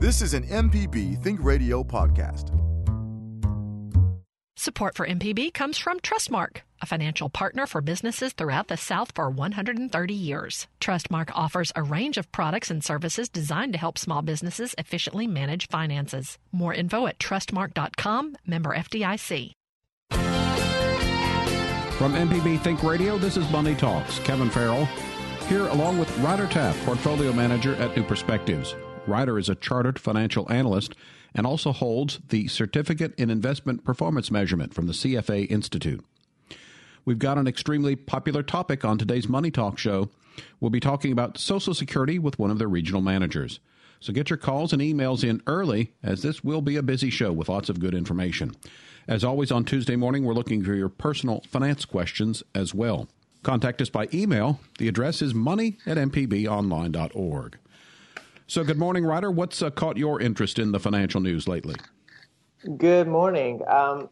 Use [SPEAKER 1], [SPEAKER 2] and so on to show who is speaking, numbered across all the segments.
[SPEAKER 1] This is an MPB Think Radio podcast.
[SPEAKER 2] Support for MPB comes from Trustmark, a financial partner for businesses throughout the South for 130 years. Trustmark offers a range of products and services designed to help small businesses efficiently manage finances. More info at trustmark.com, member FDIC.
[SPEAKER 3] From MPB Think Radio, this is Money Talks. Kevin Farrell here along with Ryder Taft, portfolio manager at New Perspectives. Ryder is a chartered financial analyst and also holds the Certificate in Investment Performance Measurement from the CFA Institute. We've got an extremely popular topic on today's Money Talk show. We'll be talking about Social Security with one of their regional managers. So get your calls and emails in early, as this will be a busy show with lots of good information. As always, on Tuesday morning, we're looking for your personal finance questions as well. Contact us by email. The address is money at mpbonline.org. So, good morning, Ryder. What's uh, caught your interest in the financial news lately?
[SPEAKER 4] Good morning. Um,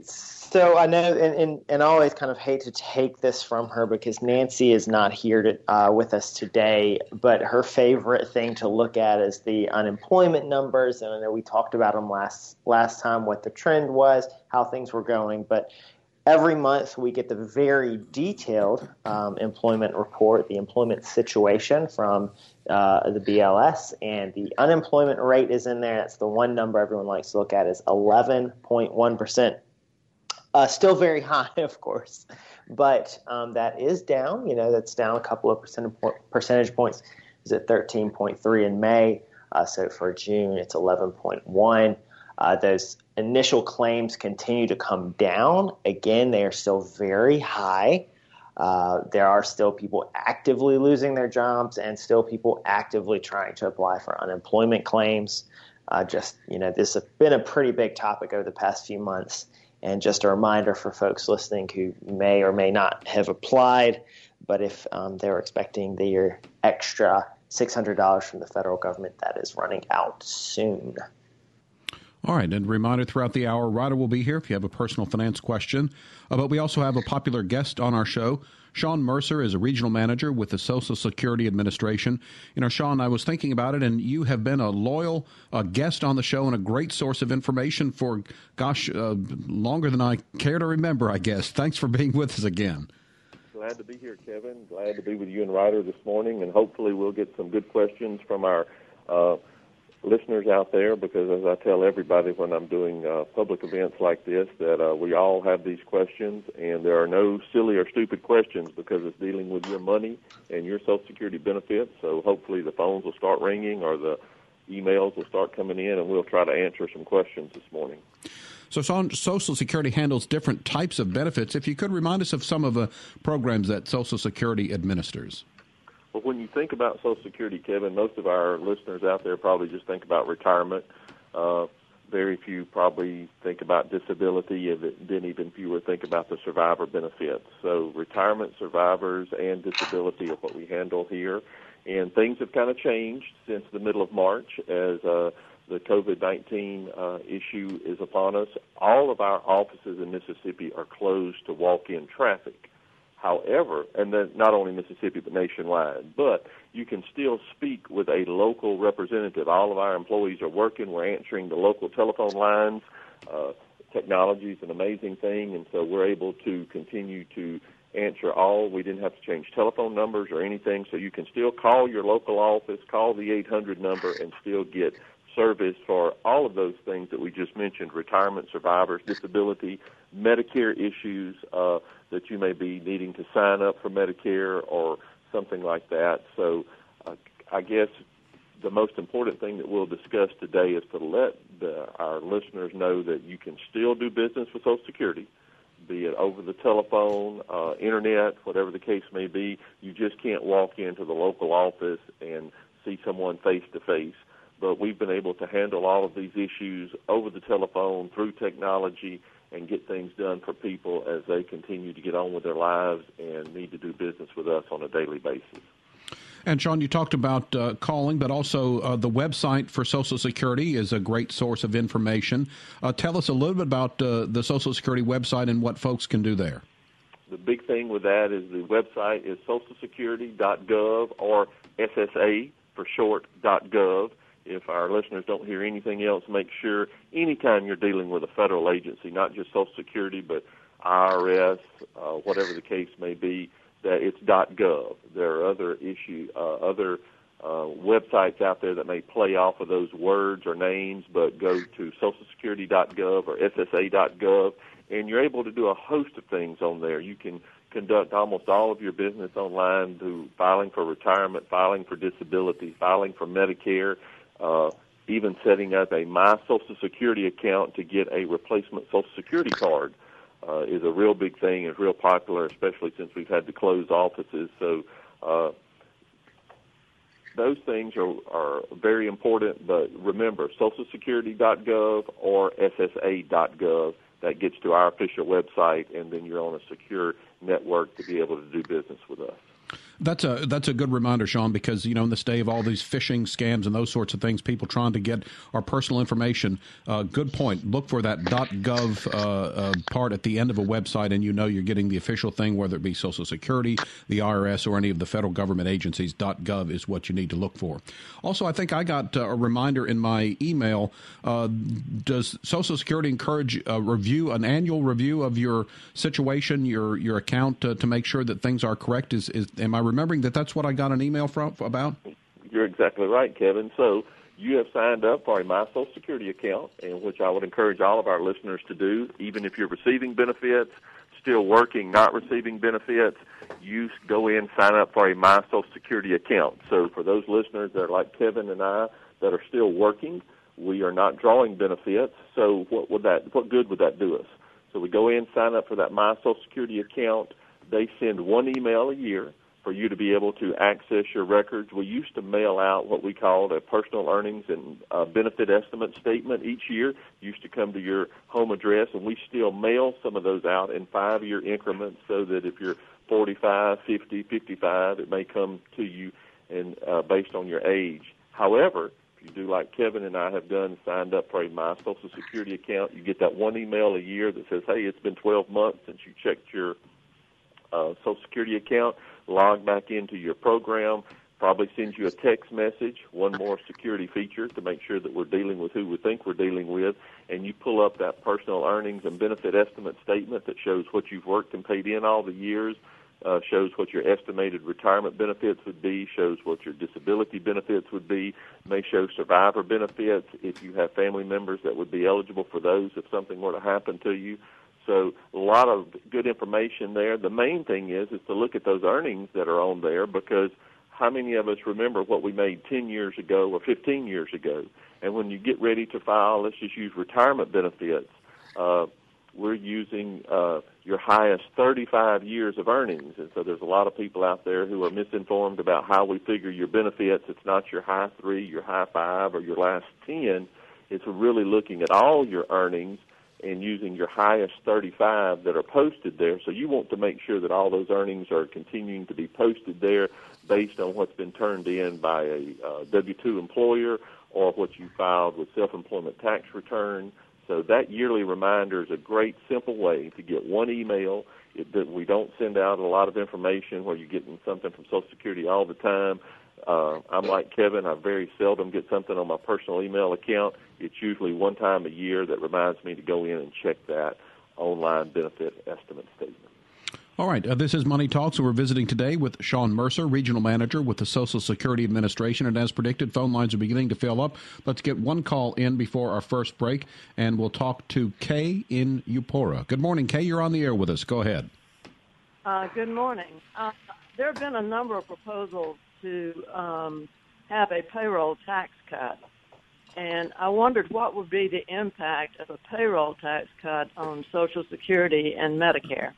[SPEAKER 4] so I know, and, and, and I always kind of hate to take this from her because Nancy is not here to, uh, with us today. But her favorite thing to look at is the unemployment numbers, and I know we talked about them last last time, what the trend was, how things were going. But every month we get the very detailed um, employment report, the employment situation from uh, the BLS, and the unemployment rate is in there. That's the one number everyone likes to look at is 11.1 percent. Uh, still very high, of course, but um, that is down. You know, that's down a couple of percent, percentage points. Is at 13.3 in May. Uh, so for June, it's 11.1. Uh, those initial claims continue to come down. Again, they are still very high. Uh, there are still people actively losing their jobs and still people actively trying to apply for unemployment claims. Uh, just, you know, this has been a pretty big topic over the past few months. And just a reminder for folks listening who may or may not have applied, but if um, they're expecting their extra $600 from the federal government, that is running out soon.
[SPEAKER 3] All right, and reminder throughout the hour, Ryder will be here if you have a personal finance question. Uh, but we also have a popular guest on our show. Shawn Mercer is a regional manager with the Social Security Administration. You know, Shawn, I was thinking about it, and you have been a loyal uh, guest on the show and a great source of information for, gosh, uh, longer than I care to remember, I guess. Thanks for being with us again.
[SPEAKER 5] Glad to be here, Kevin. Glad to be with you and Ryder this morning, and hopefully we'll get some good questions from our uh, listeners out there because as I tell everybody when I'm doing uh, public events like this that uh, we all have these questions and there are no silly or stupid questions because it's dealing with your money and your Social Security benefits. So hopefully the phones will start ringing or the emails will start coming in and we'll try to answer some questions this morning.
[SPEAKER 3] So Social Security handles different types of benefits. If you could remind us of some of the programs that Social Security administers.
[SPEAKER 5] But when you think about Social Security, Kevin, most of our listeners out there probably just think about retirement. Uh, very few probably think about disability, and then even fewer think about the survivor benefits. So retirement, survivors, and disability are what we handle here. And things have kind of changed since the middle of March as uh, the COVID-19 uh, issue is upon us. All of our offices in Mississippi are closed to walk-in traffic. However, and then not only Mississippi but nationwide, but you can still speak with a local representative. All of our employees are working. We're answering the local telephone lines. Uh, technology is an amazing thing, and so we're able to continue to answer all. We didn't have to change telephone numbers or anything, so you can still call your local office, call the 800 number, and still get service for all of those things that we just mentioned retirement, survivors, disability, Medicare issues uh, that you may be needing to sign up for Medicare or something like that. So uh, I guess the most important thing that we'll discuss today is to let the, our listeners know that you can still do business with Social Security, be it over the telephone, uh, internet, whatever the case may be. You just can't walk into the local office and see someone face to face but we've been able to handle all of these issues over the telephone through technology and get things done for people as they continue to get on with their lives and need to do business with us on a daily basis.
[SPEAKER 3] And Shawn, you talked about uh, calling, but also uh, the website for Social Security is a great source of information. Uh, tell us a little bit about uh, the Social Security website and what folks can do there.
[SPEAKER 5] The big thing with that is the website is socialsecurity.gov or SSA for short.gov if our listeners don't hear anything else, make sure anytime you're dealing with a federal agency, not just Social Security, but IRS, uh, whatever the case may be, that it's .gov. There are other issue, uh, other uh, websites out there that may play off of those words or names, but go to socialsecurity.gov or ssa.gov, and you're able to do a host of things on there. You can conduct almost all of your business online through filing for retirement, filing for disability, filing for Medicare, uh, even setting up a My Social Security account to get a replacement Social Security card uh, is a real big thing. It's real popular, especially since we've had to close offices. So uh, those things are, are very important. But remember, SocialSecurity.gov or SSA.gov. That gets to our official website, and then you're on a secure network to be able to do business with us.
[SPEAKER 3] That's a that's a good reminder, Shawn, because you know in this day of all these phishing scams and those sorts of things, people trying to get our personal information. Uh, good point. Look for that .gov uh, uh, part at the end of a website, and you know you're getting the official thing, whether it be Social Security, the IRS, or any of the federal government agencies. .gov is what you need to look for. Also, I think I got uh, a reminder in my email. Uh, does Social Security encourage a review, an annual review of your situation, your your account, uh, to make sure that things are correct? Is is am I remembering that that's what I got an email from about?
[SPEAKER 5] You're exactly right, Kevin. So you have signed up for a My Social Security account, and which I would encourage all of our listeners to do, even if you're receiving benefits, still working, not receiving benefits. You go in, sign up for a My Social Security account. So for those listeners that are like Kevin and I that are still working, we are not drawing benefits. So what would that? What good would that do us? So we go in, sign up for that My Social Security account. They send one email a year for you to be able to access your records. We used to mail out what we called a personal earnings and uh, benefit estimate statement each year. It used to come to your home address, and we still mail some of those out in five-year increments, so that if you're 45, 50, 55, it may come to you and uh, based on your age. However, if you do like Kevin and I have done, signed up for a My Social Security account, you get that one email a year that says, "Hey, it's been 12 months since you checked your uh, Social Security account." log back into your program, probably sends you a text message, one more security feature to make sure that we're dealing with who we think we're dealing with, and you pull up that personal earnings and benefit estimate statement that shows what you've worked and paid in all the years, uh, shows what your estimated retirement benefits would be, shows what your disability benefits would be, may show survivor benefits if you have family members that would be eligible for those if something were to happen to you. So a lot of good information there. The main thing is is to look at those earnings that are on there because how many of us remember what we made 10 years ago or 15 years ago? And when you get ready to file, let's just use retirement benefits. Uh, we're using uh, your highest 35 years of earnings. And so there's a lot of people out there who are misinformed about how we figure your benefits. It's not your high three, your high five, or your last 10. It's really looking at all your earnings and using your highest 35 that are posted there. So you want to make sure that all those earnings are continuing to be posted there based on what's been turned in by a uh, W-2 employer or what you filed with self-employment tax return. So that yearly reminder is a great, simple way to get one email. That we don't send out a lot of information where you're getting something from Social Security all the time. Uh, I'm like Kevin. I very seldom get something on my personal email account. It's usually one time a year that reminds me to go in and check that online benefit estimate statement.
[SPEAKER 3] All right, uh, this is Money Talks, and we're visiting today with Shawn Mercer, Regional Manager with the Social Security Administration. And as predicted, phone lines are beginning to fill up. Let's get one call in before our first break, and we'll talk to Kay in Eupora. Good morning, Kay. You're on the air with us. Go ahead.
[SPEAKER 6] Uh, good morning. Uh, there have been a number of proposals to um, have a payroll tax cut. And I wondered what would be the impact of a payroll tax cut on Social Security and Medicare.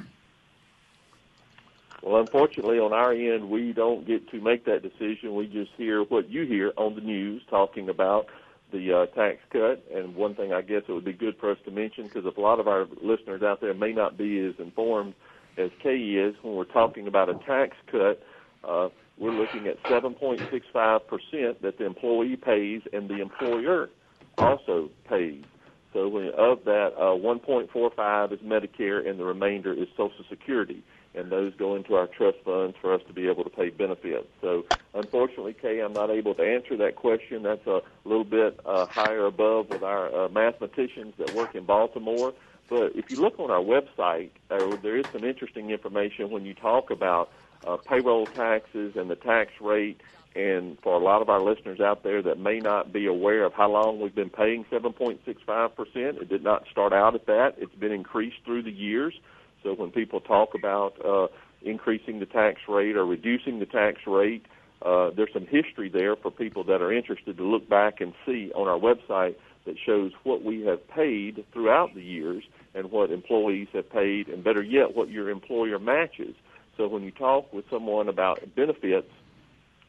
[SPEAKER 5] Well, unfortunately, on our end, we don't get to make that decision. We just hear what you hear on the news talking about the uh, tax cut. And one thing I guess it would be good for us to mention, because a lot of our listeners out there may not be as informed as Kay is when we're talking about a tax cut. Uh, we're looking at 7.65% that the employee pays and the employer also pays. So of that, uh, 1.45 is Medicare and the remainder is Social Security. and those go into our trust funds for us to be able to pay benefits. So, unfortunately, Kay, I'm not able to answer that question. That's a little bit uh, higher above with our uh, mathematicians that work in Baltimore. But if you look on our website, uh, there is some interesting information when you talk about uh, payroll taxes and the tax rate. And for a lot of our listeners out there that may not be aware of how long we've been paying 7.65%, it did not start out at that. It's been increased through the years. So when people talk about uh, increasing the tax rate or reducing the tax rate, uh, there's some history there for people that are interested to look back and see on our website that shows what we have paid throughout the years and what employees have paid, and better yet, what your employer matches. So when you talk with someone about benefits,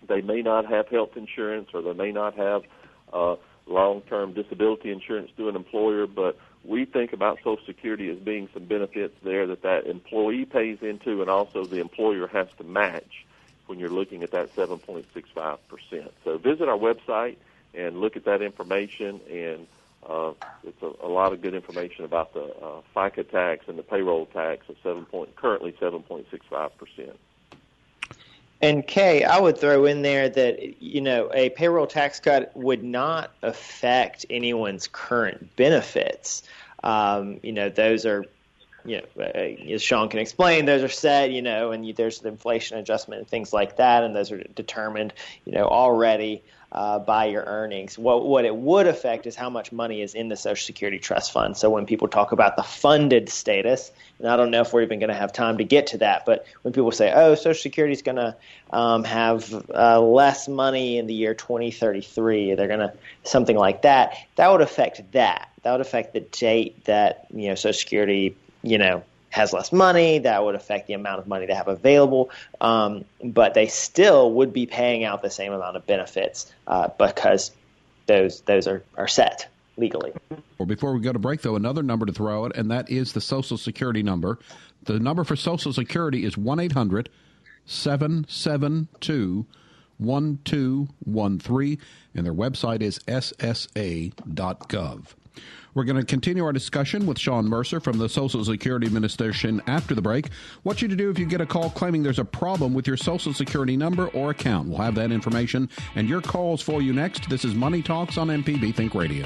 [SPEAKER 5] they may not have health insurance or they may not have uh, long-term disability insurance through an employer, but we think about Social Security as being some benefits there that that employee pays into, and also the employer has to match when you're looking at that 7.65 percent. So visit our website and look at that information, and uh, it's a, a lot of good information about the uh, FICA tax and the payroll tax of seven point currently 7.65 percent.
[SPEAKER 4] And Kay, I would throw in there that you know a payroll tax cut would not affect anyone's current benefits. Um, you know, those are, you know, uh, as Shawn can explain, those are set. You know, and you, there's the inflation adjustment and things like that, and those are determined, you know, already uh, by your earnings. What what it would affect is how much money is in the Social Security Trust Fund. So when people talk about the funded status, and I don't know if we're even going to have time to get to that, but when people say, "Oh, Social Security is going to um, have uh, less money in the year 2033," they're going to something like that. That would affect that. That would affect the date that you know Social Security you know has less money. That would affect the amount of money they have available. Um, but they still would be paying out the same amount of benefits uh, because those those are, are set legally.
[SPEAKER 3] Well, before we go to break, though, another number to throw out, and that is the Social Security number. The number for Social Security is 1 800 772 1213, and their website is ssa.gov. We're going to continue our discussion with Shawn Mercer from the Social Security Administration after the break. What you to do if you get a call claiming there's a problem with your Social Security number or account. We'll have that information and your calls for you next. This is Money Talks on MPB Think Radio.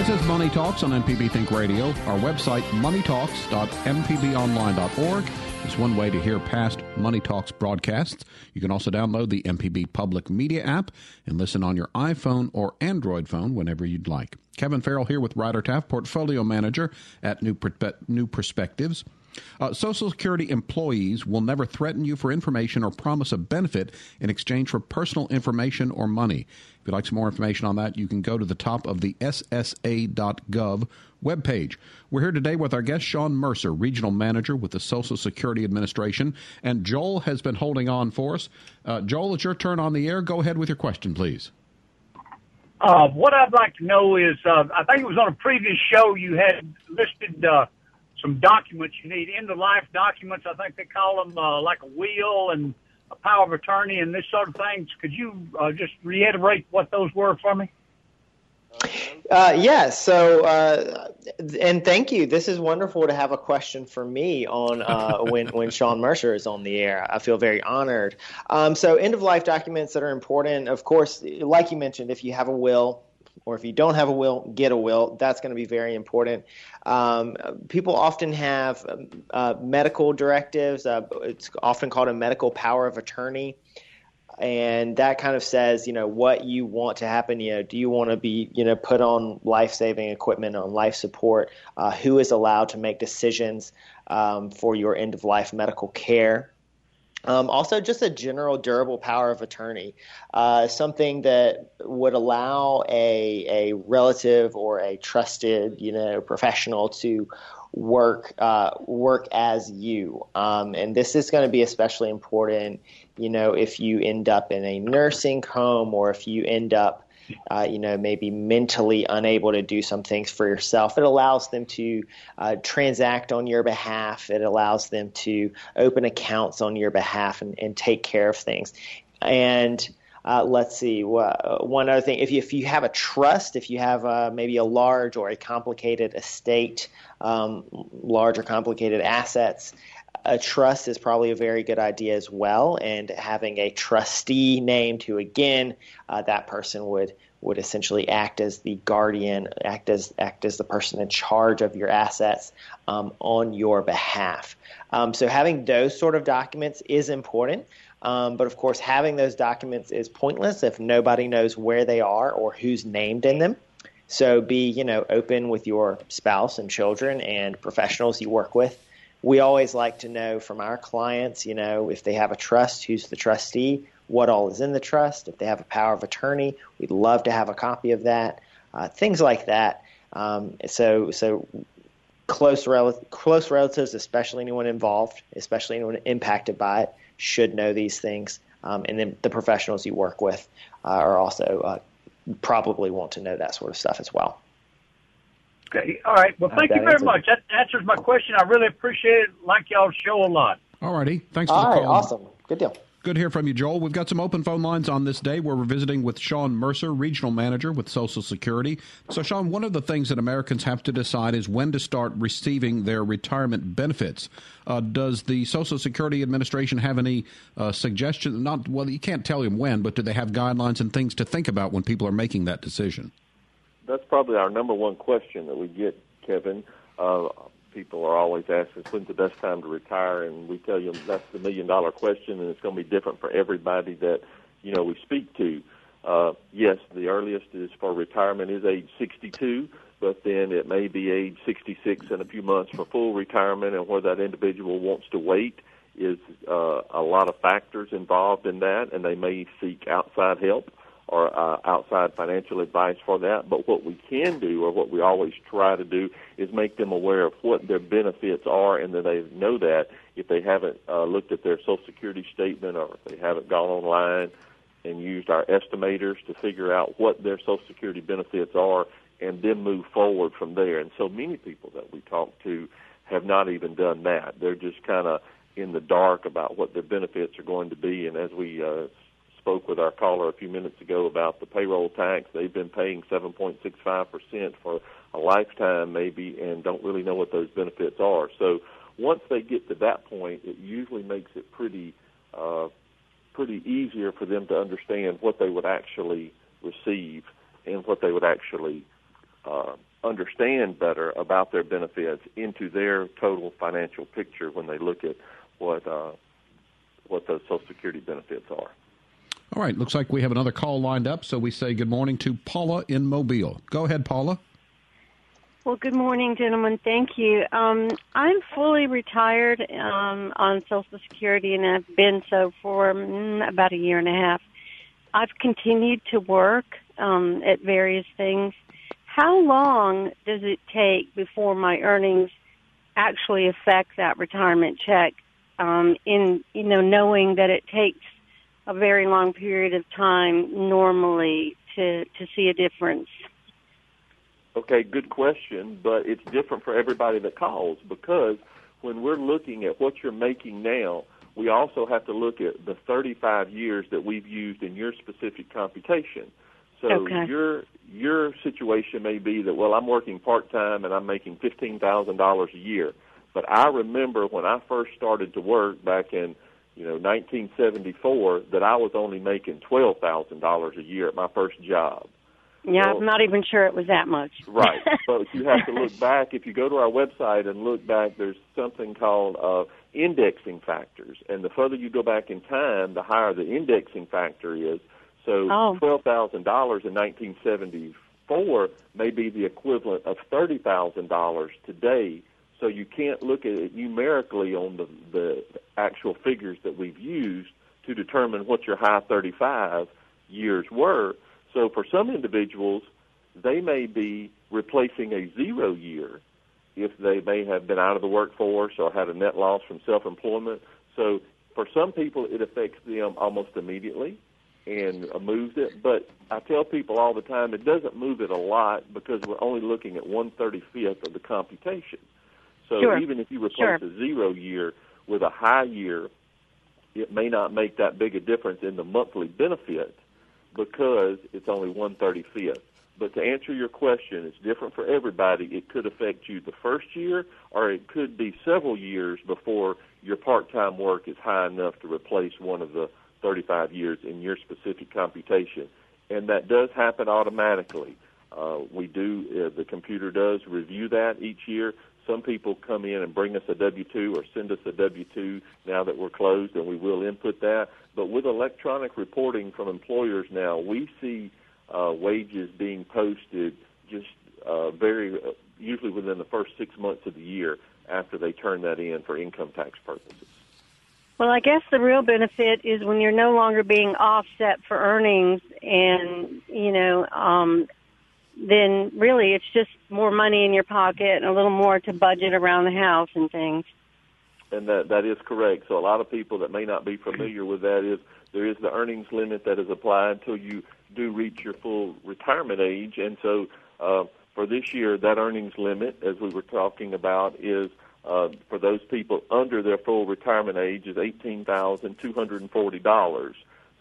[SPEAKER 3] This is Money Talks on MPB Think Radio. Our website, moneytalks.mpbonline.org, is one way to hear past Money Talks broadcasts. You can also download the MPB Public Media app and listen on your iPhone or Android phone whenever you'd like. Kevin Farrell here with Ryder Taft, Portfolio Manager at New, New Perspectives. Uh, Social Security employees will never threaten you for information or promise a benefit in exchange for personal information or money. You'd like some more information on that, you can go to the top of the SSA.gov webpage. We're here today with our guest, Shawn Mercer, Regional Manager with the Social Security Administration, and Joel has been holding on for us. Uh, Joel, it's your turn on the air. Go ahead with your question, please.
[SPEAKER 7] Uh, what I'd like to know is, uh, I think it was on a previous show you had listed uh, some documents you need, end of life documents. I think they call them uh, like a will and a power of attorney and this sort of things. Could you uh, just reiterate what those were for me?
[SPEAKER 4] Uh, yeah. So, uh, and thank you. This is wonderful to have a question for me on uh, when when Shawn Mercer is on the air. I feel very honored. Um, so, end of life documents that are important, of course, like you mentioned, if you have a will. Or if you don't have a will, get a will. That's going to be very important. Um, people often have uh, medical directives. Uh, it's often called a medical power of attorney and that kind of says you know what you want to happen you know do you want to be you know put on life-saving equipment on life support uh, who is allowed to make decisions um, for your end-of-life medical care um, also, just a general durable power of attorney, uh, something that would allow a, a relative or a trusted, you know, professional to work uh, work as you. Um, and this is going to be especially important you know, if you end up in a nursing home or if you end up, uh, you know, maybe mentally unable to do some things for yourself, it allows them to uh, transact on your behalf. It allows them to open accounts on your behalf and, and take care of things. And uh, let's see, one other thing. If you, if you have a trust, if you have uh, maybe a large or a complicated estate, um, large or complicated assets, a trust is probably a very good idea as well. And having a trustee named who, again, uh, that person would would essentially act as the guardian, act as act as the person in charge of your assets um, on your behalf. Um, so having those sort of documents is important. Um, but of course, having those documents is pointless if nobody knows where they are or who's named in them. So be you know open with your spouse and children and professionals you work with we always like to know from our clients, you know, if they have a trust, who's the trustee, what all is in the trust. If they have a power of attorney, we'd love to have a copy of that. Uh, things like that. Um, so, so close rel- close relatives, especially anyone involved, especially anyone impacted by it, should know these things. Um, and then the professionals you work with uh, are also uh, probably want to know that sort of stuff as well.
[SPEAKER 7] Okay. All right. Well, thank you very much. That answers my question. I really appreciate it. Like y'all show a lot.
[SPEAKER 3] All righty. Thanks for
[SPEAKER 4] All
[SPEAKER 3] the
[SPEAKER 4] right,
[SPEAKER 3] call.
[SPEAKER 4] Awesome. Good deal.
[SPEAKER 3] Good to hear from you, Joel. We've got some open phone lines on this day where we're visiting with Shawn Mercer, Regional Manager with Social Security. So, Shawn, one of the things that Americans have to decide is when to start receiving their retirement benefits. Uh, does the Social Security Administration have any uh, suggestions? Not well, you can't tell them when, but do they have guidelines and things to think about when people are making that decision?
[SPEAKER 5] That's probably our number one question that we get, Kevin. Uh, people are always asking, when's the best time to retire? And we tell you that's the million dollar question, and it's going to be different for everybody that you know we speak to. Uh, yes, the earliest is for retirement is age 62, but then it may be age 66 in a few months for full retirement, and where that individual wants to wait is uh, a lot of factors involved in that, and they may seek outside help or uh, outside financial advice for that. But what we can do, or what we always try to do, is make them aware of what their benefits are, and that they know that if they haven't uh, looked at their Social Security statement or if they haven't gone online and used our estimators to figure out what their Social Security benefits are, and then move forward from there. And so many people that we talk to have not even done that. They're just kind of in the dark about what their benefits are going to be. And as we uh, spoke with our caller a few minutes ago about the payroll tax. They've been paying 7.65% for a lifetime, maybe, and don't really know what those benefits are. So once they get to that point, it usually makes it pretty, uh, pretty easier for them to understand what they would actually receive and what they would actually uh, understand better about their benefits into their total financial picture when they look at what uh, what those Social Security benefits are.
[SPEAKER 3] All right, looks like we have another call lined up, so we say good morning to Paula in Mobile. Go ahead, Paula.
[SPEAKER 8] Well, good morning, gentlemen. Thank you. Um, I'm fully retired um, on Social Security, and I've been so for mm, about a year and a half. I've continued to work um, at various things. How long does it take before my earnings actually affect that retirement check? Um, in you know, knowing that it takes a very long period of time normally to to see a difference?
[SPEAKER 5] Okay, good question, but it's different for everybody that calls because when we're looking at what you're making now, we also have to look at the 35 years that we've used in your specific computation. So
[SPEAKER 8] Okay.
[SPEAKER 5] your your situation may be that well, I'm working part time and I'm making fifteen thousand dollars a year. But I remember when I first started to work back in you know 1974 that I was only making twelve thousand dollars a year at my first job.
[SPEAKER 8] Yeah,
[SPEAKER 5] Well-
[SPEAKER 8] I'm not even sure it was that much.
[SPEAKER 5] Right. but you have to look back. If you go to our website and look back, there's something called uh, indexing factors. And the further you go back in time, the higher the indexing factor is. So
[SPEAKER 8] Oh.
[SPEAKER 5] $12,000 in 1974 may be the equivalent of $30,000 today. So you can't look at it numerically on the, the actual figures that we've used to determine what your high 35 years were. So for some individuals, they may be replacing a zero year if they may have been out of the workforce or had a net loss from self-employment. So for some people, it affects them almost immediately and moves it. But I tell people all the time it doesn't move it a lot because we're only looking at one thirty fifth of the computation. So
[SPEAKER 8] Sure.
[SPEAKER 5] even if you replace
[SPEAKER 8] Sure.
[SPEAKER 5] a zero year with a high year, it may not make that big a difference in the monthly benefit because it's only one thirty fifth. But to answer your question, it's different for everybody. It could affect you the first year, or it could be several years before your part-time work is high enough to replace one of the 35 years in your specific computation. And that does happen automatically. Uh, we do, uh, the computer does review that each year. Some people come in and bring us a W-2 or send us a W-2 now that we're closed, and we will input that. But with electronic reporting from employers now, we see uh, wages being posted just uh, very, uh, usually within the first six months of the year after they turn that in for income tax purposes.
[SPEAKER 8] Well, I guess the real benefit is when you're no longer being offset for earnings, and you know, um, then really it's just more money in your pocket and a little more to budget around the house and things.
[SPEAKER 5] And that that is correct. So a lot of people that may not be familiar with that is there is the earnings limit that is applied until you do reach your full retirement age. And so uh, for this year, that earnings limit, as we were talking about, is uh, for those people under their full retirement age is eighteen thousand two hundred and forty dollars.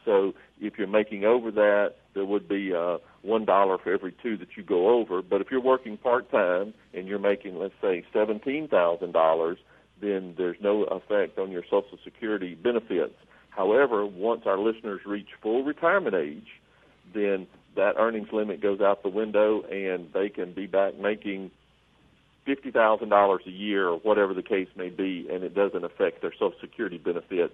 [SPEAKER 5] So if you're making over that, there would be uh, one dollar for every two that you go over. But if you're working part time and you're making, let's say, seventeen thousand dollars, then there's no effect on your Social Security benefits. However, once our listeners reach full retirement age, then that earnings limit goes out the window and they can be back making fifty thousand dollars a year or whatever the case may be, and it doesn't affect their Social Security benefits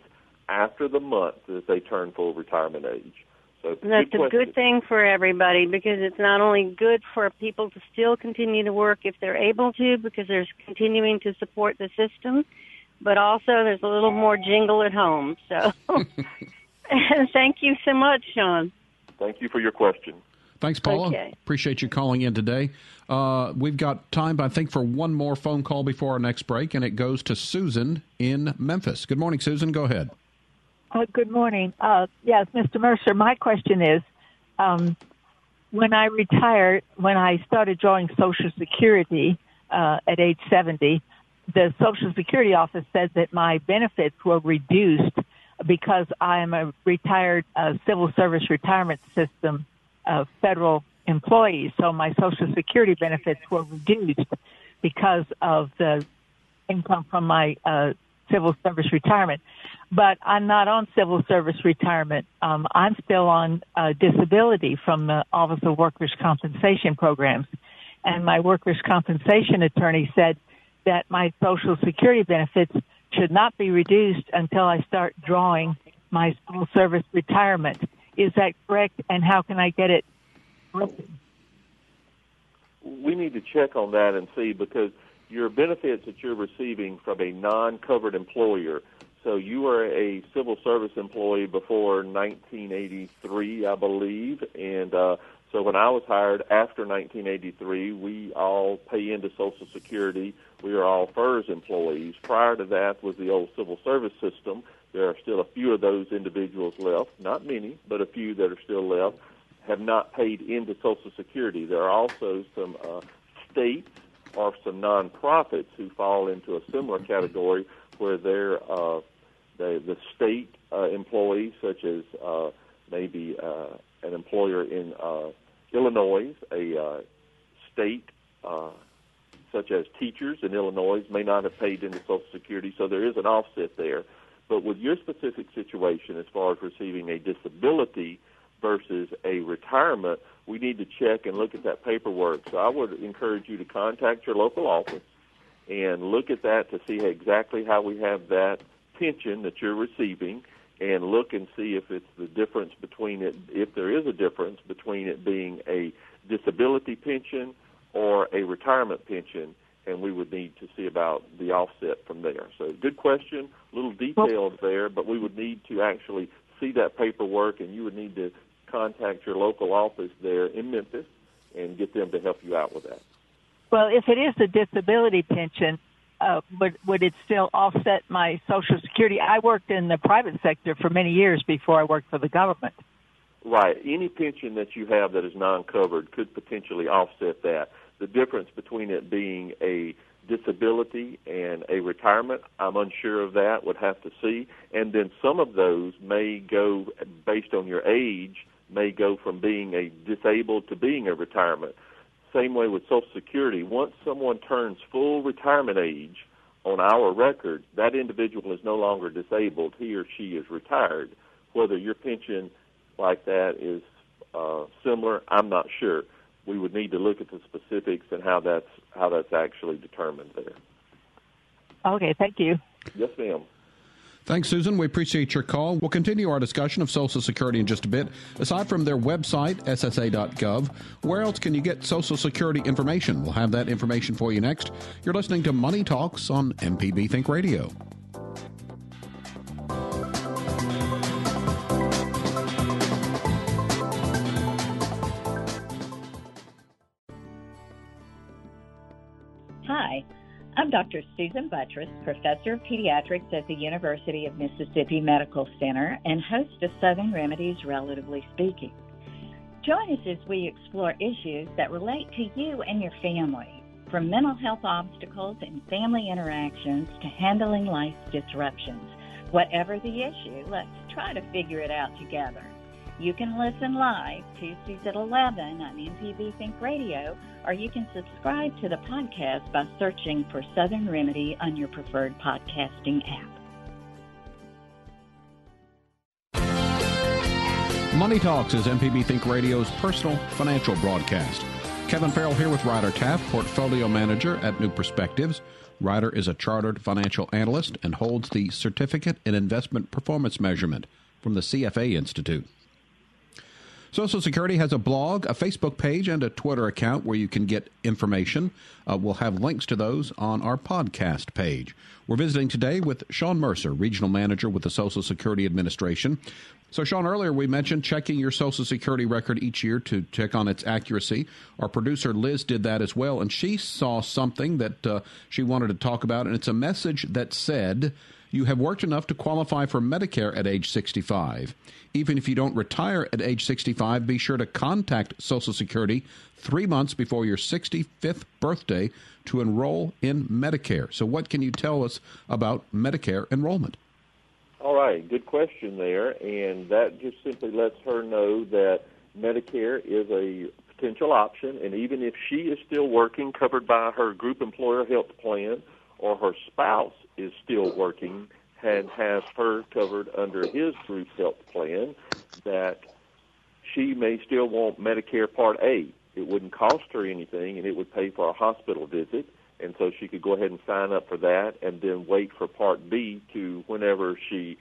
[SPEAKER 5] after the month that they turn full retirement age. So
[SPEAKER 8] that's
[SPEAKER 5] good
[SPEAKER 8] a good thing for everybody because it's not only good for people to still continue to work if they're able to because there's continuing to support the system, but also there's a little more jingle at home. So thank you so much, Shawn.
[SPEAKER 5] Thank you for your question.
[SPEAKER 3] Thanks, Paula.
[SPEAKER 8] Okay.
[SPEAKER 3] Appreciate you calling in today. Uh, we've got time, I think, for one more phone call before our next break, and it goes to Susan in Memphis. Good morning, Susan. Go ahead.
[SPEAKER 9] Uh, good morning. Uh, yes, Mr. Mercer, my question is um, when I retired, when I started drawing Social Security uh, at age 70, the Social Security office said that my benefits were reduced because I am a retired uh, civil service retirement system uh, federal employee. So my Social Security benefits were reduced because of the income from my uh, civil service retirement. But I'm not on civil service retirement. Um, I'm still on uh, disability from the Office of Workers' Compensation Programs. And my workers' compensation attorney said that my Social Security benefits should not be reduced until I start drawing my civil service retirement. Is that correct? And how can I get it?
[SPEAKER 5] we need to check on that and see because your benefits that you're receiving from a non-covered employer. So you were a civil service employee before 1983, I believe, and uh, so when I was hired after 1983, we all pay into Social Security. We are all FERS employees. Prior to that was the old civil service system. There are still a few of those individuals left, not many, but a few that are still left have not paid into Social Security. There are also some uh, states or some nonprofits who fall into a similar category where they're uh, the, the state uh, employees, such as uh, maybe uh, an employer in uh, Illinois, a uh, state uh, such as teachers in Illinois may not have paid into Social Security, so there is an offset there. But with your specific situation, as far as receiving a disability versus a retirement, we need to check and look at that paperwork. So I would encourage you to contact your local office and look at that to see exactly how we have that pension that you're receiving and look and see if it's the difference between it, if there is a difference between it being a disability pension or a retirement pension, and we would need to see about the offset from there. So, good question, little detailed there, but we would need to actually see that paperwork, and you would need to contact your local office there in Memphis and get them to help you out with that.
[SPEAKER 9] Well, if it is a disability pension, uh, would would it still offset my Social Security? I worked in the private sector for many years before I worked for the government.
[SPEAKER 5] Right. Any pension that you have that is non-covered could potentially offset that. The difference between it being a disability and a retirement, I'm unsure of that. Would have to see. And then some of those may go based on your age, may go from being a disabled to being a retirement same way with Social Security. Once someone turns full retirement age on our record, that individual is no longer disabled. He or she is retired. Whether your pension like that is uh, similar, I'm not sure. We would need to look at the specifics and how that's how that's actually determined there.
[SPEAKER 9] Okay, thank you.
[SPEAKER 5] Yes, ma'am.
[SPEAKER 3] Thanks, Susan. We appreciate your call. We'll continue our discussion of Social Security in just a bit. Aside from their website, ssa.gov, where else can you get Social Security information? We'll have that information for you next. You're listening to Money Talks on MPB Think Radio.
[SPEAKER 10] Dr. Susan Buttross, Professor of Pediatrics at the University of Mississippi Medical Center and host of Southern Remedies Relatively Speaking. Join us as we explore issues that relate to you and your family, from mental health obstacles and family interactions to handling life disruptions. Whatever the issue, let's try to figure it out together. You can listen live Tuesdays at 11 on MPB Think Radio, or you can subscribe to the podcast by searching for Southern Remedy on your preferred podcasting app.
[SPEAKER 3] Money Talks is MPB Think Radio's personal financial broadcast. Kevin Farrell here with Ryder Taft, Portfolio Manager at New Perspectives. Ryder is a chartered financial analyst and holds the Certificate in Investment Performance Measurement from the CFA Institute. Social Security has a blog, a Facebook page, and a Twitter account where you can get information. Uh, we'll have links to those on our podcast page. We're visiting today with Shawn Mercer, Regional Manager with the Social Security Administration. So, Shawn, earlier we mentioned checking your Social Security record each year to check on its accuracy. Our producer Liz did that as well, and she saw something that uh, she wanted to talk about, and it's a message that said, you have worked enough to qualify for Medicare at age 65. Even if you don't retire at age 65, be sure to contact Social Security three months before your 65th birthday to enroll in Medicare. So, what can you tell us about Medicare enrollment?
[SPEAKER 5] All right, good question there. And that just simply lets her know that Medicare is a potential option. And even if she is still working, covered by her group employer health plan, or her spouse is still working and has her covered under his group health plan, that she may still want Medicare Part A. It wouldn't cost her anything, and it would pay for a hospital visit. And so she could go ahead and sign up for that, and then wait for Part B to whenever she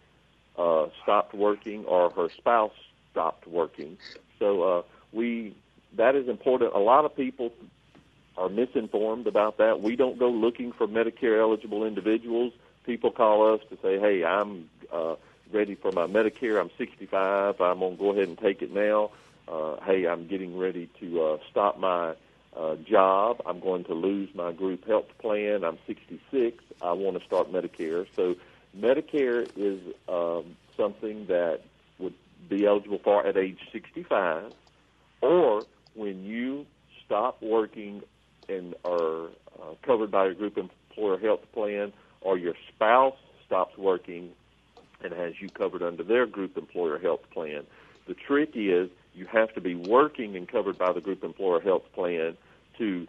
[SPEAKER 5] uh, stopped working or her spouse stopped working. So uh, we that is important. A lot of people are misinformed about that. We don't go looking for Medicare eligible individuals. People call us to say, "Hey, I'm uh, ready for my Medicare. I'm 65. I'm to go ahead and take it now. Uh, hey, I'm getting ready to uh, stop my uh, job. I'm going to lose my group health plan. I'm 66. I want to start Medicare. So Medicare is um, something that would be eligible for at age 65, or when you stop working and are uh, covered by your group employer health plan, or your spouse stops working and has you covered under their group employer health plan. The trick is you have to be working and covered by the group employer health plan to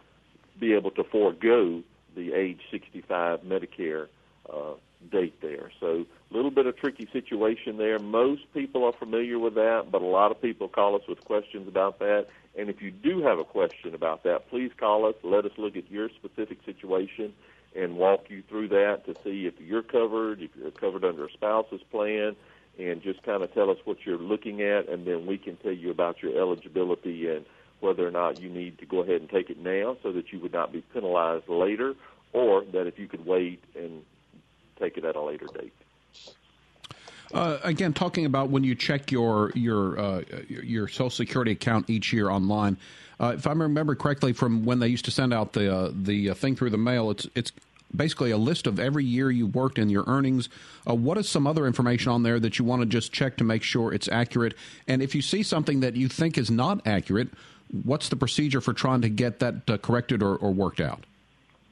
[SPEAKER 5] be able to forego the age 65 Medicare uh, date there. So a little bit of tricky situation there. Most people are familiar with that, but a lot of people call us with questions about that. And if you do have a question about that, please call us. Let us look at your specific situation and walk you through that to see if you're covered, if you're covered under a spouse's plan, and just kind of tell us what you're looking at, and then we can tell you about your eligibility and whether or not you need to go ahead and take it now so that you would not be penalized later, or that if you could wait and take it at a later date.
[SPEAKER 3] Uh, again, talking about when you check your your uh, your Social Security account each year online, uh, if I remember correctly, from when they used to send out the uh, the uh, thing through the mail, it's it's basically a list of every year you worked and your earnings. Uh, what is some other information on there that you want to just check to make sure it's accurate? And if you see something that you think is not accurate, what's the procedure for trying to get that corrected or, or worked out?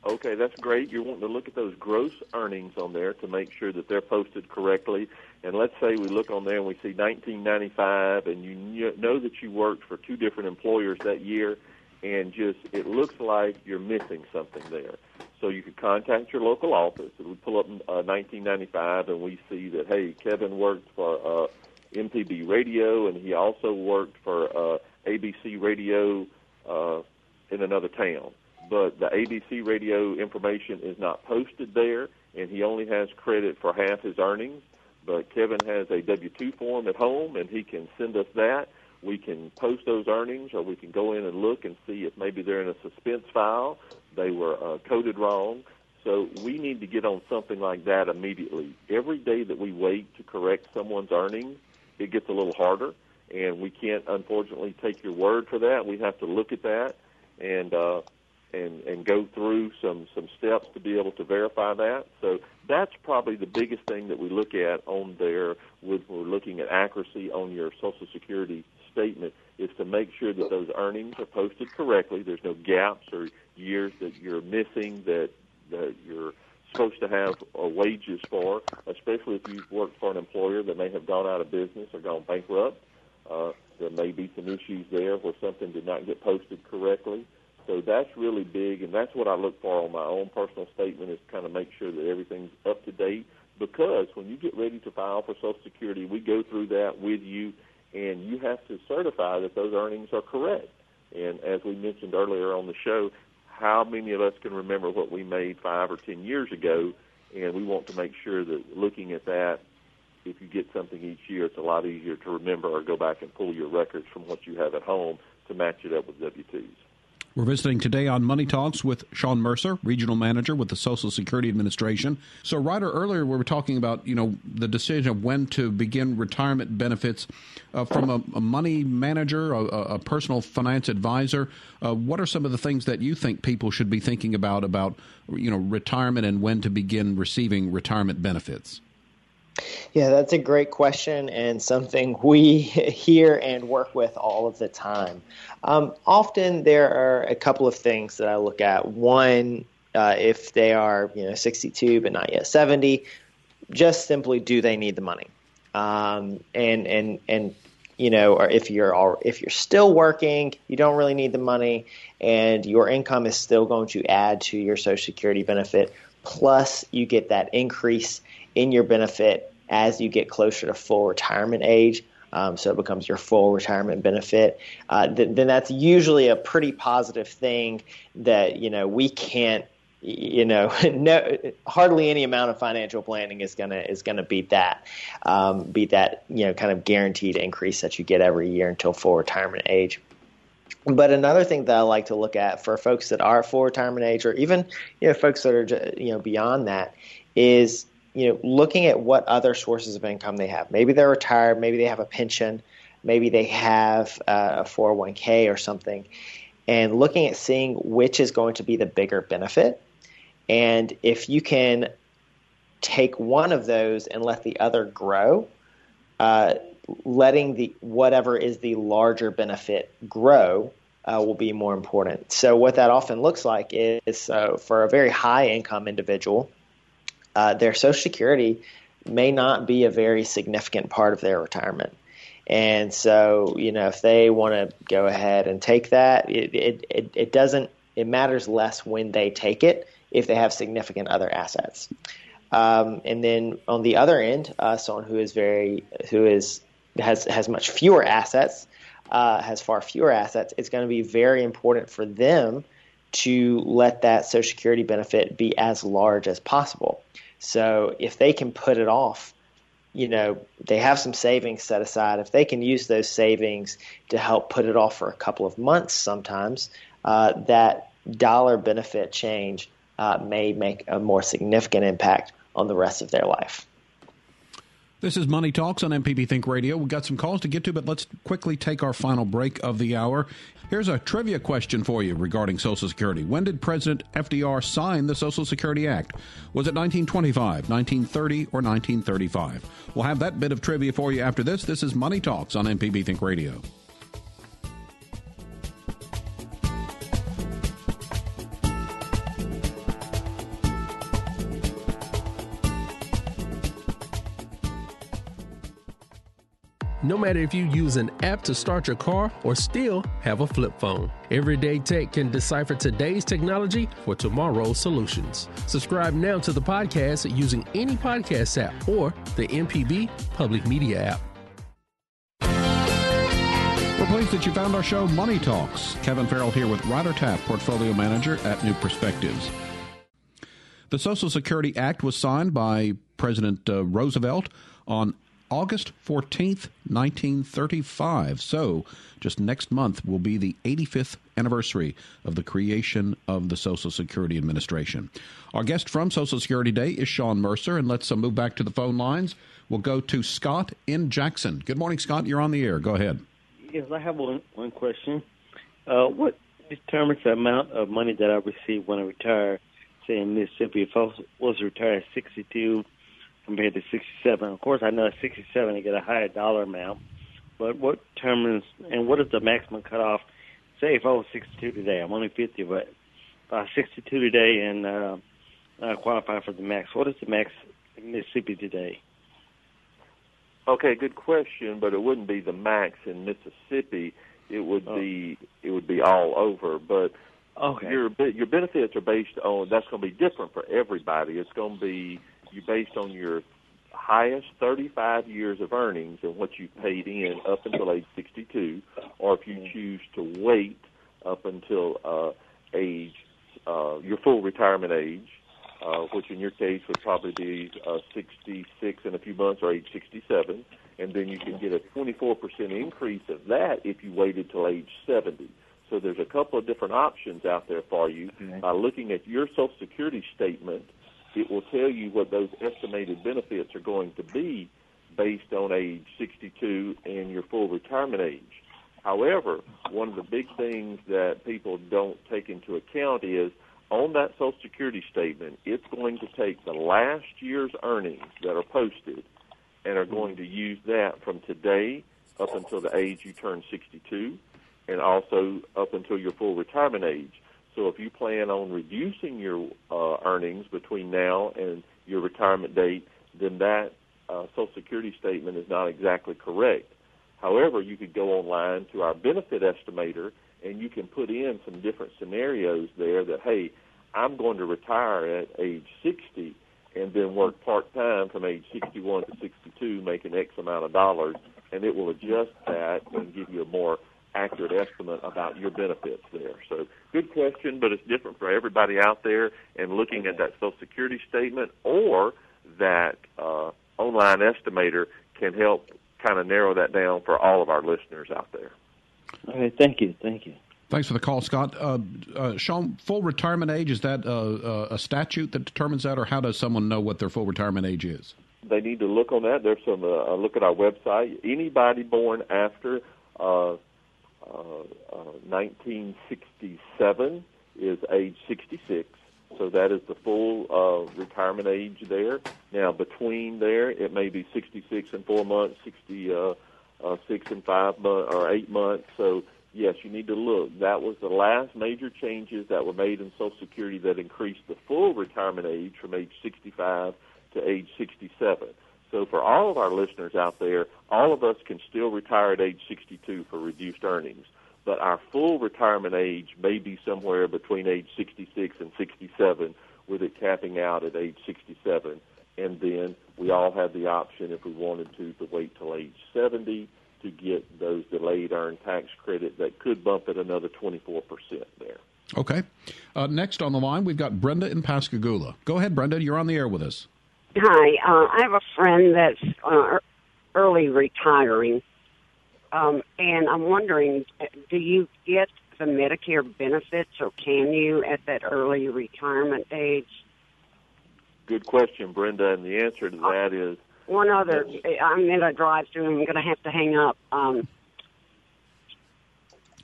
[SPEAKER 5] Okay, that's great. You're wanting to look at those gross earnings on there to make sure that they're posted correctly. And let's say we look on there and we see 1995, and you know that you worked for two different employers that year, and just it looks like you're missing something there. So you could contact your local office. And we pull up uh, 1995, and we see that hey, Kevin worked for uh, MPB Radio, and he also worked for uh, ABC Radio uh, in another town. But the ABC Radio information is not posted there, and he only has credit for half his earnings. But Kevin has a W-2 form at home, and he can send us that. We can post those earnings, or we can go in and look and see if maybe they're in a suspense file they were uh, coded wrong. So we need to get on something like that immediately. Every day that we wait to correct someone's earnings, it gets a little harder, and we can't unfortunately take your word for that. We have to look at that and uh, and and go through some some steps to be able to verify that. So that's probably the biggest thing that we look at on there. With we're looking at accuracy on your Social Security statement is to make sure that those earnings are posted correctly. There's no gaps or years that you're missing that that you're supposed to have uh, wages for, especially if you've worked for an employer that may have gone out of business or gone bankrupt. Uh, there may be some issues there where something did not get posted correctly. So that's really big, and that's what I look for on my own personal statement is kind of make sure that everything's up to date. Because when you get ready to file for Social Security, we go through that with you, and you have to certify that those earnings are correct. And as we mentioned earlier on the show, how many of us can remember what we made five or ten years ago? And we want to make sure that looking at that, if you get something each year, it's a lot easier to remember or go back and pull your records from what you have at home to match it up with W-2s.
[SPEAKER 3] We're visiting today on Money Talks with Shawn Mercer, Regional Manager with the Social Security Administration. So, Ryder, earlier we were talking about you know the decision of when to begin retirement benefits uh, from a, a, money manager, a, a personal finance advisor. Uh, what are some of the things that you think people should be thinking about about you know retirement and when to begin receiving retirement benefits?
[SPEAKER 4] Yeah, that's a great question and something we hear and work with all of the time. Um, often there are a couple of things that I look at. One, uh, if they are you know 62 but not yet 70, just simply do they need the money? Um, and and and you know, or if you're all, if you're still working, you don't really need the money, and your income is still going to add to your Social Security benefit. Plus, you get that increase in your benefit as you get closer to full retirement age. Um, so it becomes your full retirement benefit. Uh, th- then that's usually a pretty positive thing that you know we can't. You know, no, hardly any amount of financial planning is gonna is gonna beat that, um, beat that you know kind of guaranteed increase that you get every year until full retirement age. But another thing that I like to look at for folks that are full retirement age, or even you know folks that are you know beyond that, is you know, looking at what other sources of income they have. Maybe they're retired, maybe they have a pension, maybe they have uh, a 401k or something, and looking at seeing which is going to be the bigger benefit. And if you can take one of those and let the other grow, uh, letting the whatever is the larger benefit grow uh, will be more important. So what that often looks like is uh, for a very high income individual uh, their Social Security may not be a very significant part of their retirement. And so, you know, if they want to go ahead and take that, it, it, it, it doesn't, it matters less when they take it if they have significant other assets. Um, and then on the other end, uh, someone who is very, who is, has, has much fewer assets, uh, has far fewer assets, it's going to be very important for them to let that Social Security benefit be as large as possible. So if they can put it off you know, they have some savings set aside. If they can use those savings to help put it off for a couple of months sometimes, uh, that dollar benefit change uh, may make a more significant impact on the rest of their life.
[SPEAKER 3] This is Money Talks on MPB Think Radio. We've got some calls to get to, but let's quickly take our final break of the hour. Here's a trivia question for you regarding Social Security. When did President FDR sign the Social Security Act? Was it 1925, 1930, or 1935? We'll have that bit of trivia for you after this. This is Money Talks on MPB Think Radio.
[SPEAKER 11] No matter if you use an app to start your car or still have a flip phone. Everyday Tech can decipher today's technology for tomorrow's solutions. Subscribe now to the podcast using any podcast app or the MPB Public Media app.
[SPEAKER 3] We're pleased that you found our show Money Talks. Kevin Farrell here with Ryder Taff, Portfolio Manager at New Perspectives. The Social Security Act was signed by President uh, Roosevelt on August 14th, 1935. So, just next month will be the 85th anniversary of the creation of the Social Security Administration. Our guest from Social Security Day is Shawn Mercer, and let's uh, move back to the phone lines. We'll go to Scott in Jackson. Good morning, Scott. You're on the air. Go ahead.
[SPEAKER 12] Yes, I have one, one question. Uh, what determines the amount of money that I receive when I retire? Say in Mississippi, if I was retired at 62 compared to 67. Of course, I know at 67 I get a higher dollar amount, but what determines and what is the maximum cutoff? Say if I was 62 today, I'm only 50, but if I was 62 today and uh, I qualify for the max, what is the max in Mississippi today?
[SPEAKER 5] Okay, good question, but it wouldn't be the max in Mississippi. It would
[SPEAKER 12] Oh.
[SPEAKER 5] be it would be all over, but
[SPEAKER 12] Okay.
[SPEAKER 5] your your benefits are based on that's going to be different for everybody. It's going to be you based on your highest 35 years of earnings and what you paid in up until age 62, or if you choose to wait up until uh, age uh, your full retirement age, uh, which in your case would probably be uh, 66 in a few months or age 67, and then you can get a 24% increase of that if you waited till age 70. So there's a couple of different options out there for you. By looking at your Social Security statement, it will tell you what those estimated benefits are going to be based on age 62 and your full retirement age. However, one of the big things that people don't take into account is on that Social Security statement, it's going to take the last year's earnings that are posted and are going to use that from today up until the age you turn 62 and also up until your full retirement age. So if you plan on reducing your uh, earnings between now and your retirement date, then that uh, Social Security statement is not exactly correct. However, you could go online to our benefit estimator and you can put in some different scenarios there that, hey, I'm going to retire at age 60 and then work part time from age 61 to 62, making X amount of dollars, and it will adjust that and give you a more accurate estimate about your benefits there. So, good question, but it's different for everybody out there. And looking at that Social Security statement or that uh, online estimator can help kind of narrow that down for all of our listeners out there.
[SPEAKER 12] All right, thank you, thank you.
[SPEAKER 3] Thanks for the call, Scott. Uh, uh, Shawn, full retirement age, is that uh, uh, a statute that determines that, or how does someone know what their full retirement age is?
[SPEAKER 5] They need to look on that. There's some uh, look at our website. Anybody born after 1967 is age 66. So that is the full uh, retirement age there. Now between there, it may be 66 and four months, 66 uh, uh, and five months, or eight months. So yes, you need to look. That was the last major changes that were made in Social Security that increased the full retirement age from age 65 to age 67. So for all of our listeners out there, all of us can still retire at age 62 for reduced earnings, but our full retirement age may be somewhere between age 66 and 67, with it capping out at age 67. And then we all have the option, if we wanted to, to wait till age 70 to get those delayed earned tax credit that could bump it another 24% there.
[SPEAKER 3] Okay. Uh, next on the line, we've got Brenda in Pascagoula. Go ahead, Brenda. You're on the air with us.
[SPEAKER 13] Hi, uh, I have a friend that's uh, early retiring, um, and I'm wondering, do you get the Medicare benefits, or can you at that early retirement age?
[SPEAKER 5] Good question, Brenda, and the answer to that is
[SPEAKER 13] one other. I'm in a drive-through. And I'm going to have to hang up. Um,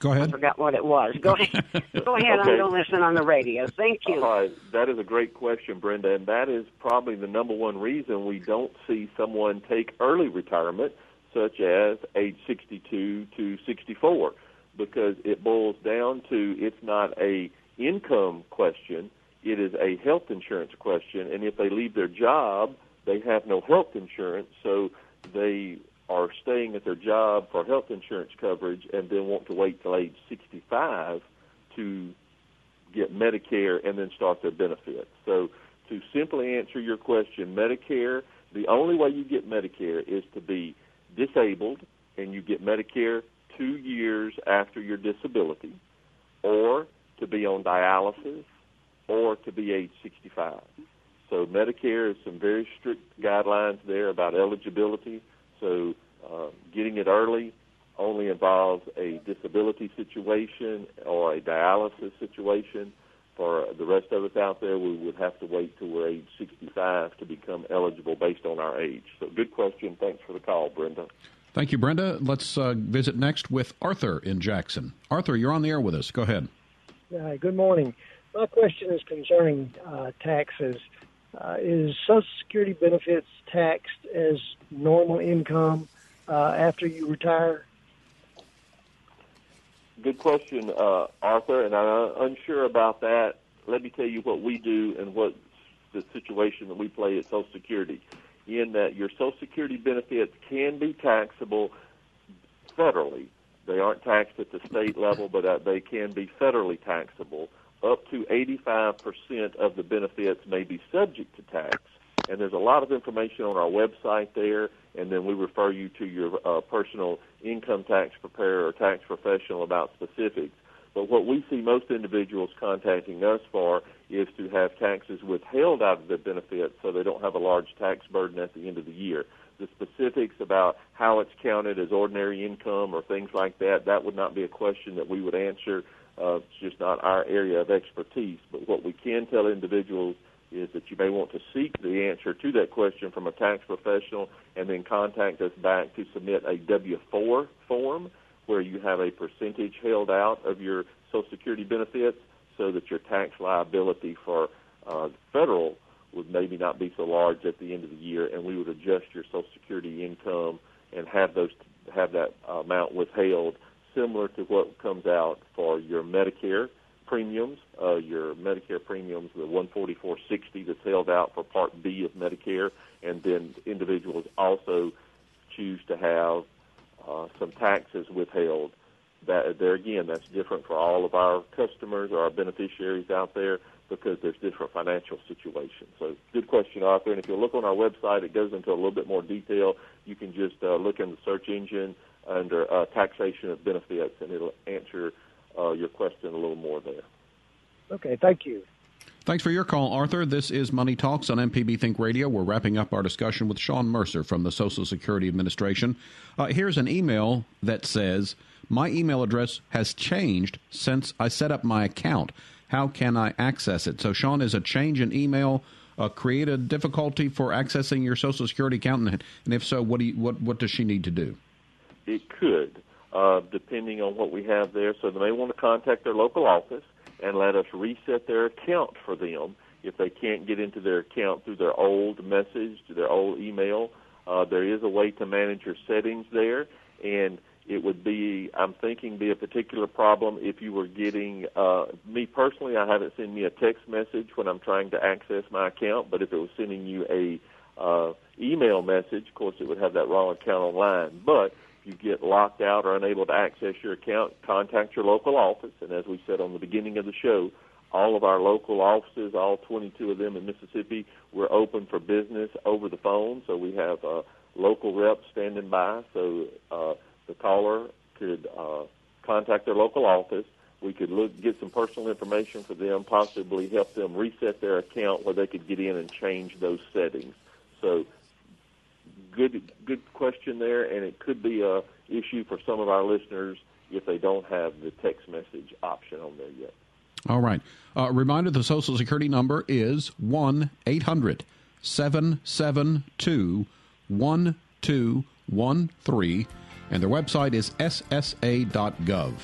[SPEAKER 3] Go ahead.
[SPEAKER 13] I forgot what it was. Go ahead. Go ahead.
[SPEAKER 5] Okay.
[SPEAKER 13] I'm going to listen on the radio. Thank you.
[SPEAKER 5] All right, that is a great question, Brenda, and that is probably the number one reason we don't see someone take early retirement, such as age 62 to 64, because it boils down to it's not a income question, it is a health insurance question, and if they leave their job, they have no health insurance, so they are staying at their job for health insurance coverage and then want to wait till age 65 to get Medicare and then start their benefits. So to simply answer your question, Medicare, the only way you get Medicare is to be disabled and you get Medicare two years after your disability or to be on dialysis or to be age 65. So Medicare has some very strict guidelines there about eligibility. So uh, getting it early only involves a disability situation or a dialysis situation. For the rest of us out there, we would have to wait till we're age 65 to become eligible based on our age. So good question. Thanks for the call, Brenda.
[SPEAKER 3] Thank you, Brenda. Let's uh, visit next with Arthur in Jackson. Arthur, you're on the air with us. Go ahead.
[SPEAKER 14] Hi, good morning. My question is concerning uh, taxes. Uh, is Social Security benefits taxed as normal income uh, after you retire?
[SPEAKER 5] Good question, uh, Arthur, and I'm unsure about that. Let me tell you what we do and what the situation that we play at Social Security. In that your Social Security benefits can be taxable federally. They aren't taxed at the state level, but uh, they can be federally taxable. Up to 85% of the benefits may be subject to tax. And there's a lot of information on our website there, and then we refer you to your uh, personal income tax preparer or tax professional about specifics. But what we see most individuals contacting us for is to have taxes withheld out of their benefits so they don't have a large tax burden at the end of the year. The specifics about how it's counted as ordinary income or things like that, that would not be a question that we would answer. Uh, it's just not our area of expertise. But what we can tell individuals is that you may want to seek the answer to that question from a tax professional and then contact us back to submit a W-4 form where you have a percentage held out of your Social Security benefits so that your tax liability for uh, federal would maybe not be so large at the end of the year, and we would adjust your Social Security income and have those have that amount withheld, similar to what comes out for your Medicare premiums, uh, your Medicare premiums, the 144.60 that's held out for Part B of Medicare, and then individuals also choose to have uh, some taxes withheld. That there again, that's different for all of our customers or our beneficiaries out there because there's different financial situations. So, good question, Arthur. And if you look on our website, it goes into a little bit more detail. You can just uh, look in the search engine under uh, taxation of benefits, and it'll answer uh, your question a little more there.
[SPEAKER 14] Okay, thank you.
[SPEAKER 3] Thanks for your call, Arthur. This is Money Talks on MPB Think Radio. We're wrapping up our discussion with Shawn Mercer from the Social Security Administration. Uh, here's an email that says, My email address has changed since I set up my account. How can I access it? So, Shawn, is a change in email uh, create a difficulty for accessing your Social Security account? And, and if so, what, do you, what, what does she need to do?
[SPEAKER 5] It could, uh, depending on what we have there. So, they may want to contact their local office and let us reset their account for them if they can't get into their account through their old message, their old email. Uh, there is a way to manage your settings there, and it would be, I'm thinking, be a particular problem if you were getting, uh, me personally, I haven't sent me a text message when I'm trying to access my account, but if it was sending you a uh, email message, of course, it would have that wrong account online. But you get locked out or unable to access your account, contact your local office. And as we said on the beginning of the show, all of our local offices, all 22 of them in Mississippi, we're open for business over the phone. So we have uh, local reps standing by. So uh, the caller could uh, contact their local office. We could look, get some personal information for them, possibly help them reset their account where they could get in and change those settings. So good, good question there, and it could be a issue for some of our listeners if they don't have the text message option on there yet.
[SPEAKER 3] All right. Uh, reminder the Social Security number is 1 800 772 1213, and their website is ssa.gov.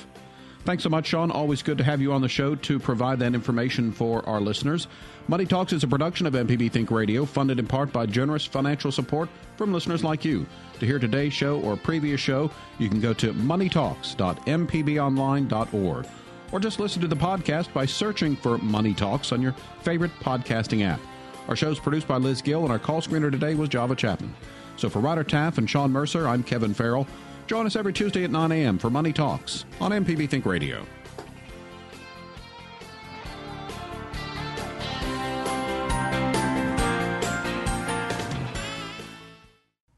[SPEAKER 3] Thanks so much, Shawn. Always good to have you on the show to provide that information for our listeners. Money Talks is a production of MPB Think Radio, funded in part by generous financial support from listeners like you. To hear today's show or previous show, you can go to moneytalks.mpbonline.org or just listen to the podcast by searching for Money Talks on your favorite podcasting app. Our show is produced by Liz Gill, and our call screener today was Java Chapman. So for Ryder Taff and Shawn Mercer, I'm Kevin Farrell. Join us every Tuesday at 9 a.m. for Money Talks on MPB Think Radio.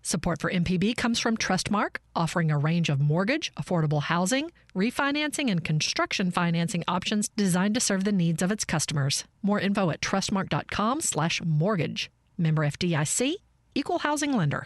[SPEAKER 2] Support for MPB comes from Trustmark, offering a range of mortgage, affordable housing, refinancing, and construction financing options designed to serve the needs of its customers. More info at trustmark.com/mortgage. Member FDIC, equal housing lender.